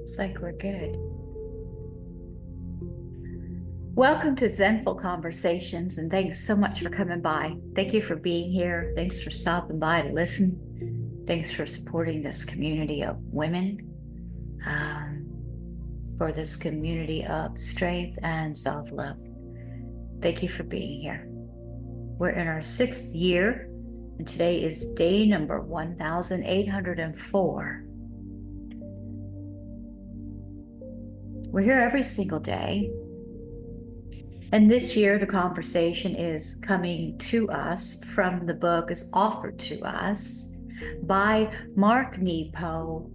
Looks like we're good. Welcome to Zenful Conversations, and thanks so much for coming by. Thank you for being here. Thanks for stopping by to listen. Thanks for supporting this community of women, um, for this community of strength and self love. Thank you for being here. We're in our sixth year, and today is day number 1804. We're here every single day. And this year, the conversation is coming to us from the book, is offered to us by Mark Nepo.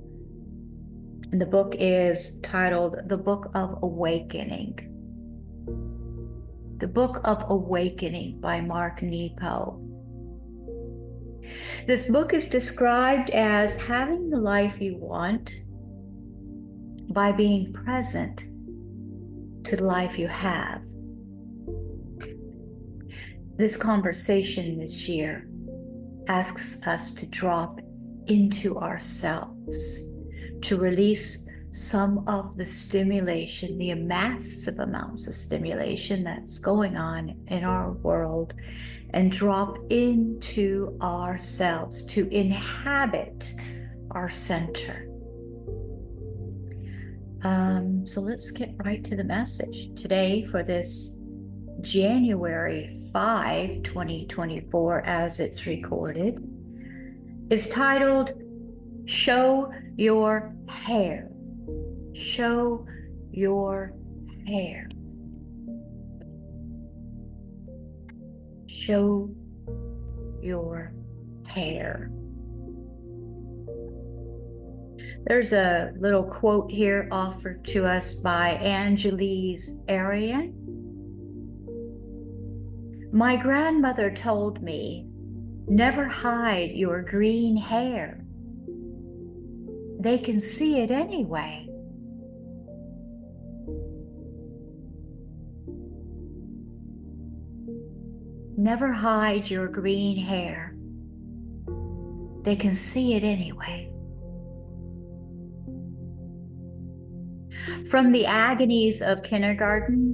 And the book is titled The Book of Awakening. The Book of Awakening by Mark Nepo. This book is described as having the life you want by being present to the life you have. This conversation this year asks us to drop into ourselves, to release some of the stimulation, the massive amounts of stimulation that's going on in our world, and drop into ourselves to inhabit our center um, so let's get right to the message. Today, for this January 5, 2024, as it's recorded, is titled Show Your Hair. Show Your Hair. Show your hair. There's a little quote here offered to us by Angeles Arrien. My grandmother told me, never hide your green hair. They can see it anyway. Never hide your green hair. They can see it anyway. From the agonies of kindergarten,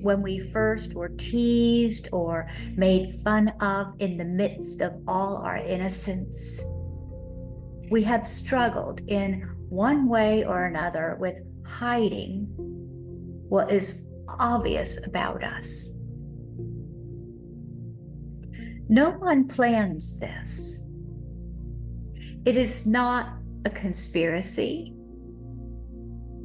when we first were teased or made fun of in the midst of all our innocence, we have struggled in one way or another with hiding what is obvious about us. No one plans this. It is not a conspiracy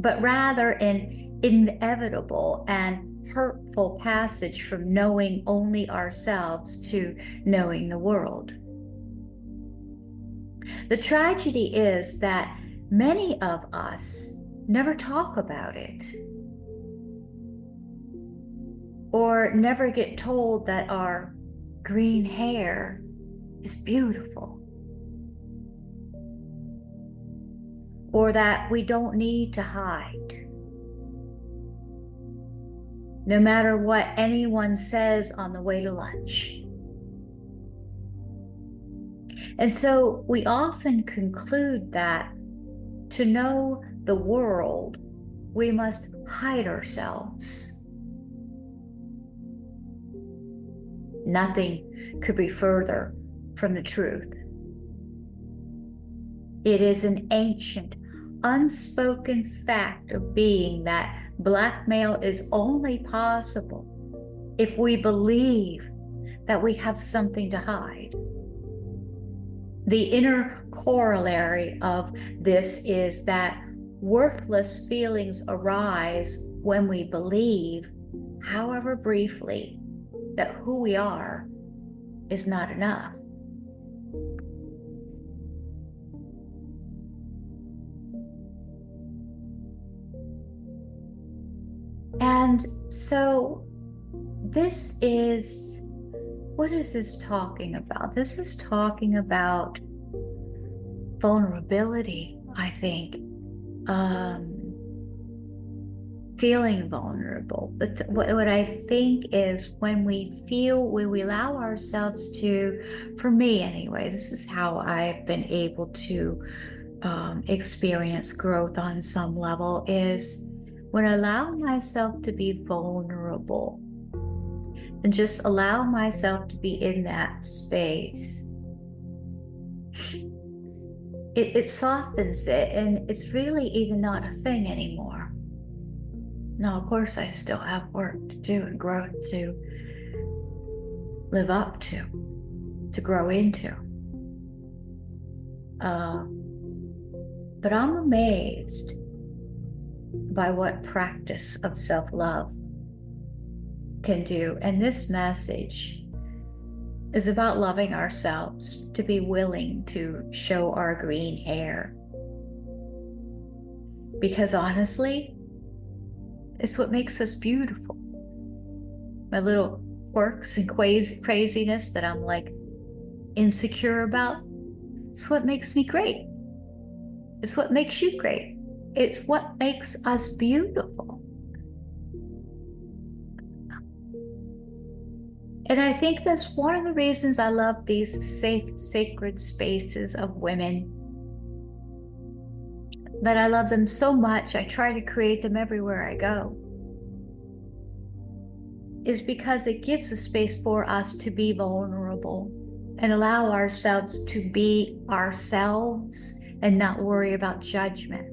but rather an inevitable and hurtful passage from knowing only ourselves to knowing the world. The tragedy is that many of us never talk about it or never get told that our green hair is beautiful. Or that we don't need to hide. No matter what anyone says on the way to lunch. And so we often conclude that to know the world, we must hide ourselves. Nothing could be further from the truth. It is an ancient unspoken fact of being that blackmail is only possible if we believe that we have something to hide. The inner corollary of this is that worthless feelings arise when we believe, however briefly, that who we are is not enough. And so this is what is this talking about? This is talking about vulnerability, I think. Um, feeling vulnerable. But what, what I think is when we feel, when we allow ourselves to, for me anyway, this is how I've been able to um, experience growth on some level is when I allow myself to be vulnerable and just allow myself to be in that space. It, it softens it, and it's really even not a thing anymore. Now, of course, I still have work to do and growth to live up to, to grow into. Uh, but I'm amazed by what practice of self love can do. And this message is about loving ourselves, to be willing to show our green hair. Because honestly, it's what makes us beautiful. My little quirks and craziness that I'm like insecure about, it's what makes me great. It's what makes you great. It's what makes us beautiful. And I think that's one of the reasons I love these safe, sacred spaces of women. That I love them so much, I try to create them everywhere I go. Is because it gives a space for us to be vulnerable and allow ourselves to be ourselves and not worry about judgment.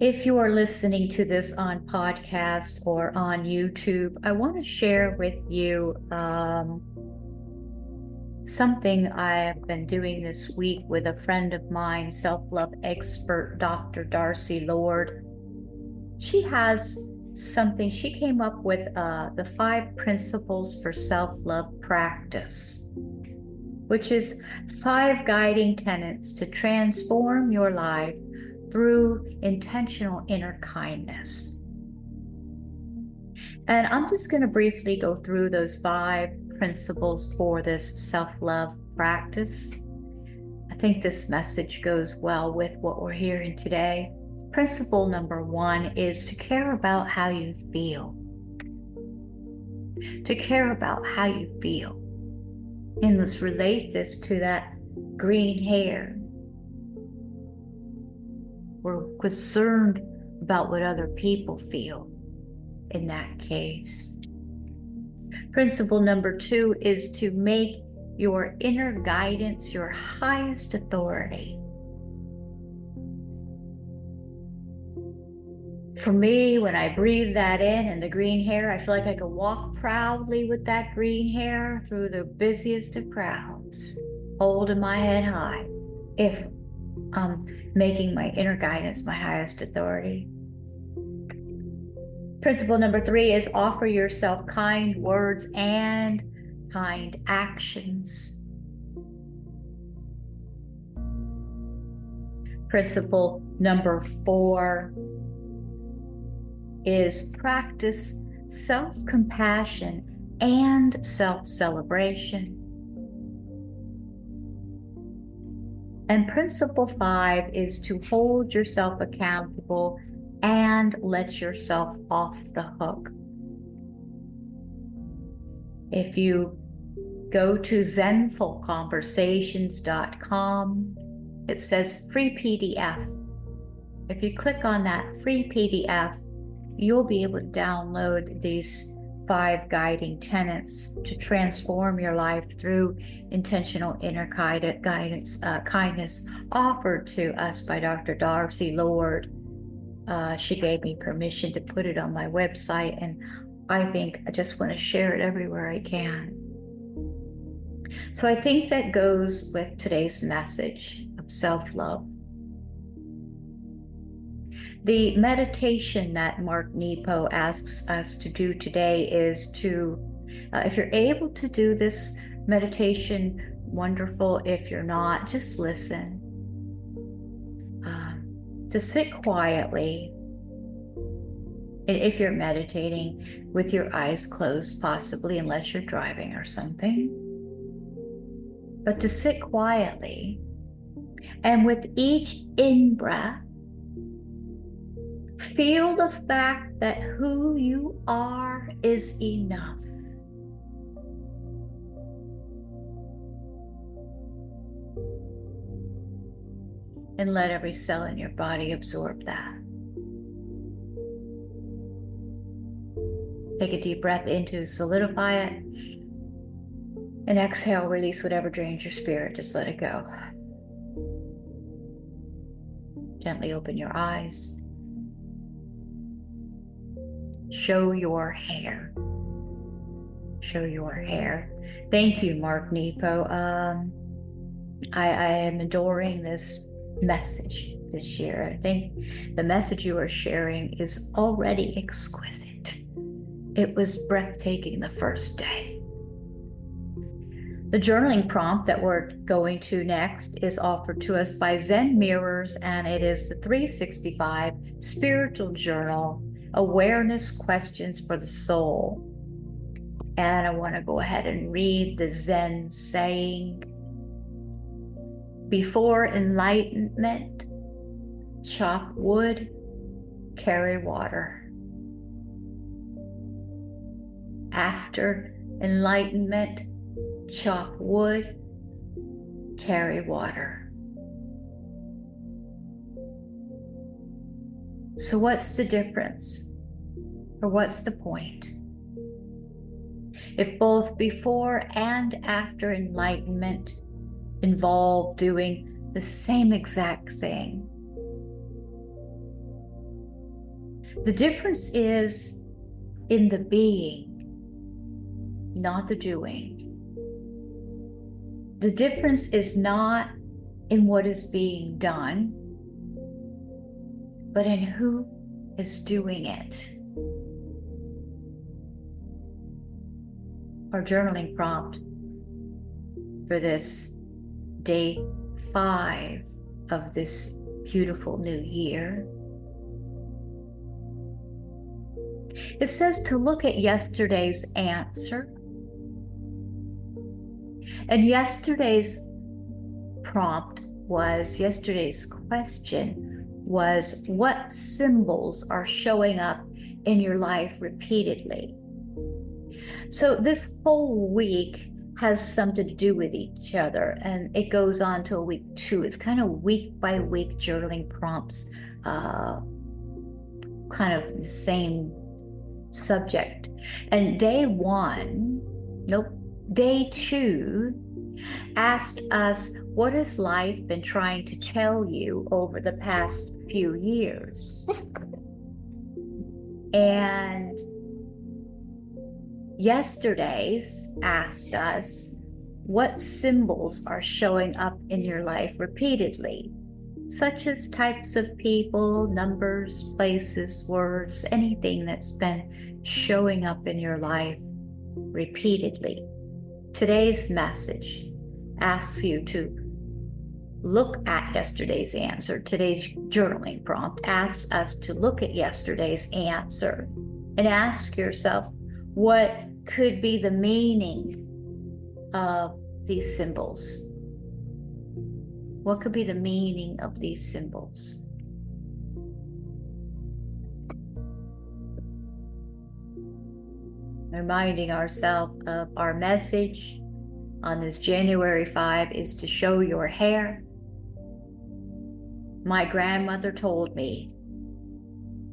If you are listening to this on podcast or on YouTube, I want to share with you um, something I've been doing this week with a friend of mine, self love expert Dr. Darcy Lord. She has something she came up with uh, the five principles for self love practice, which is five guiding tenets to transform your life through intentional inner kindness. And I'm just going to briefly go through those five principles for this self love practice. I think this message goes well with what we're hearing today. Principle number one is to care about how you feel. To care about how you feel. And let's relate this to that green hair. We're concerned about what other people feel in that case. Principle number two is to make your inner guidance your highest authority. For me, when I breathe that in and the green hair, I feel like I could walk proudly with that green hair through the busiest of crowds, holding my head high if I'm making my inner guidance my highest authority. Principle number three is offer yourself kind words and kind actions. Principle number four is practice self compassion and self celebration. And principle five is to hold yourself accountable and let yourself off the hook. If you go to zenfulconversations.com, it says free PDF. If you click on that free PDF, you'll be able to download these five guiding tenets to transform your life through intentional inner guidance, uh, kindness offered to us by Dr. Darcy Lord. Uh, she gave me permission to put it on my website, and I think I just want to share it everywhere I can. So I think that goes with today's message of self love. The meditation that Mark Nepo asks us to do today is to, uh, if you're able to do this meditation, wonderful. If you're not, just listen. Um, to sit quietly. And if you're meditating with your eyes closed, possibly, unless you're driving or something, but to sit quietly. And with each in breath, Feel the fact that who you are is enough. And let every cell in your body absorb that. Take a deep breath in to solidify it. And exhale, release whatever drains your spirit. Just let it go. Gently open your eyes. Show your hair. Show your hair. Thank you, Mark Nepo. Um, I, I am adoring this message this year. I think the message you are sharing is already exquisite. It was breathtaking the first day. The journaling prompt that we're going to next is offered to us by Zen Mirrors, and it is the 365 Spiritual Journal Awareness Questions for the Soul. And I want to go ahead and read the Zen saying Before enlightenment, chop wood, carry water. After enlightenment, chop wood, carry water. So, what's the difference? Or what's the point? If both before and after enlightenment involve doing the same exact thing, the difference is in the being, not the doing. The difference is not in what is being done, but in who is doing it. Our journaling prompt for this day five of this beautiful new year. It says to look at yesterday's answer and yesterday's prompt was yesterday's question was what symbols are showing up in your life repeatedly? So this whole week has something to do with each other and it goes on to week two. It's kind of week by week journaling prompts, uh, kind of the same subject. And day one, nope, Day two asked us, What has life been trying to tell you over the past few years? and yesterday's asked us, What symbols are showing up in your life repeatedly? Such as types of people, numbers, places, words, anything that's been showing up in your life repeatedly. Today's message asks you to look at yesterday's answer. Today's journaling prompt asks us to look at yesterday's answer and ask yourself what could be the meaning of these symbols? What could be the meaning of these symbols? reminding ourselves of our message on this January 5 is to show your hair. My grandmother told me,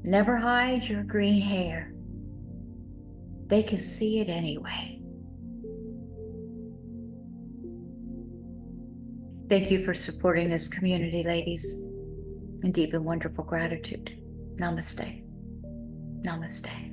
never hide your green hair. They can see it anyway. Thank you for supporting this community, ladies, in deep and wonderful gratitude. Namaste. Namaste.